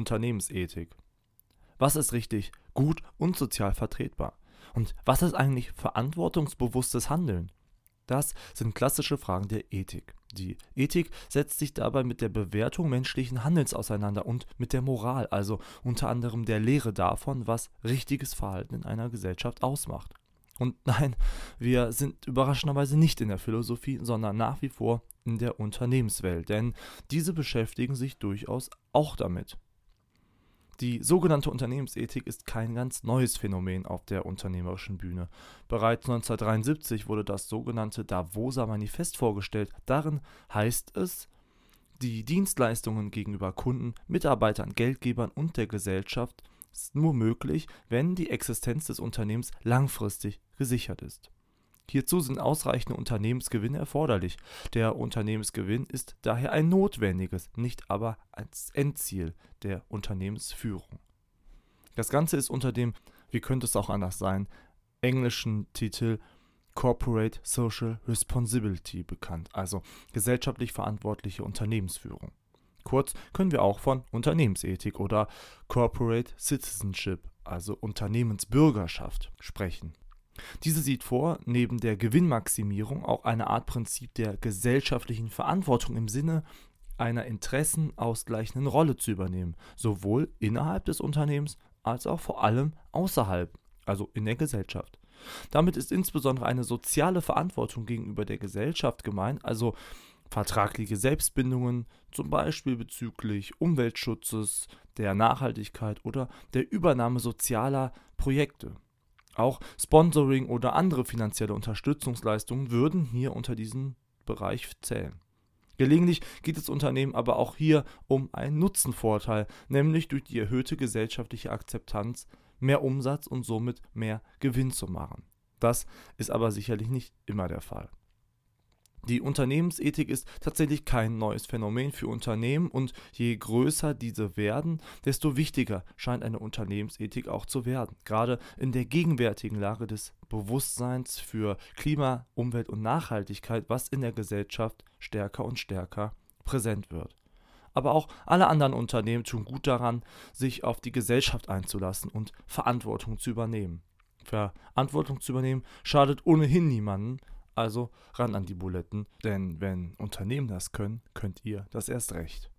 Unternehmensethik. Was ist richtig, gut und sozial vertretbar? Und was ist eigentlich verantwortungsbewusstes Handeln? Das sind klassische Fragen der Ethik. Die Ethik setzt sich dabei mit der Bewertung menschlichen Handelns auseinander und mit der Moral, also unter anderem der Lehre davon, was richtiges Verhalten in einer Gesellschaft ausmacht. Und nein, wir sind überraschenderweise nicht in der Philosophie, sondern nach wie vor in der Unternehmenswelt, denn diese beschäftigen sich durchaus auch damit. Die sogenannte Unternehmensethik ist kein ganz neues Phänomen auf der unternehmerischen Bühne. Bereits 1973 wurde das sogenannte Davoser Manifest vorgestellt. Darin heißt es, die Dienstleistungen gegenüber Kunden, Mitarbeitern, Geldgebern und der Gesellschaft ist nur möglich, wenn die Existenz des Unternehmens langfristig gesichert ist. Hierzu sind ausreichende Unternehmensgewinne erforderlich. Der Unternehmensgewinn ist daher ein notwendiges, nicht aber als Endziel der Unternehmensführung. Das Ganze ist unter dem, wie könnte es auch anders sein, englischen Titel Corporate Social Responsibility bekannt, also gesellschaftlich verantwortliche Unternehmensführung. Kurz können wir auch von Unternehmensethik oder Corporate Citizenship, also Unternehmensbürgerschaft, sprechen. Diese sieht vor, neben der Gewinnmaximierung auch eine Art Prinzip der gesellschaftlichen Verantwortung im Sinne einer interessenausgleichenden Rolle zu übernehmen, sowohl innerhalb des Unternehmens als auch vor allem außerhalb, also in der Gesellschaft. Damit ist insbesondere eine soziale Verantwortung gegenüber der Gesellschaft gemeint, also vertragliche Selbstbindungen, zum Beispiel bezüglich Umweltschutzes, der Nachhaltigkeit oder der Übernahme sozialer Projekte. Auch Sponsoring oder andere finanzielle Unterstützungsleistungen würden hier unter diesen Bereich zählen. Gelegentlich geht es Unternehmen aber auch hier um einen Nutzenvorteil, nämlich durch die erhöhte gesellschaftliche Akzeptanz mehr Umsatz und somit mehr Gewinn zu machen. Das ist aber sicherlich nicht immer der Fall. Die Unternehmensethik ist tatsächlich kein neues Phänomen für Unternehmen und je größer diese werden, desto wichtiger scheint eine Unternehmensethik auch zu werden. Gerade in der gegenwärtigen Lage des Bewusstseins für Klima, Umwelt und Nachhaltigkeit, was in der Gesellschaft stärker und stärker präsent wird. Aber auch alle anderen Unternehmen tun gut daran, sich auf die Gesellschaft einzulassen und Verantwortung zu übernehmen. Verantwortung zu übernehmen schadet ohnehin niemanden, also ran an die Buletten, denn wenn Unternehmen das können, könnt ihr das erst recht.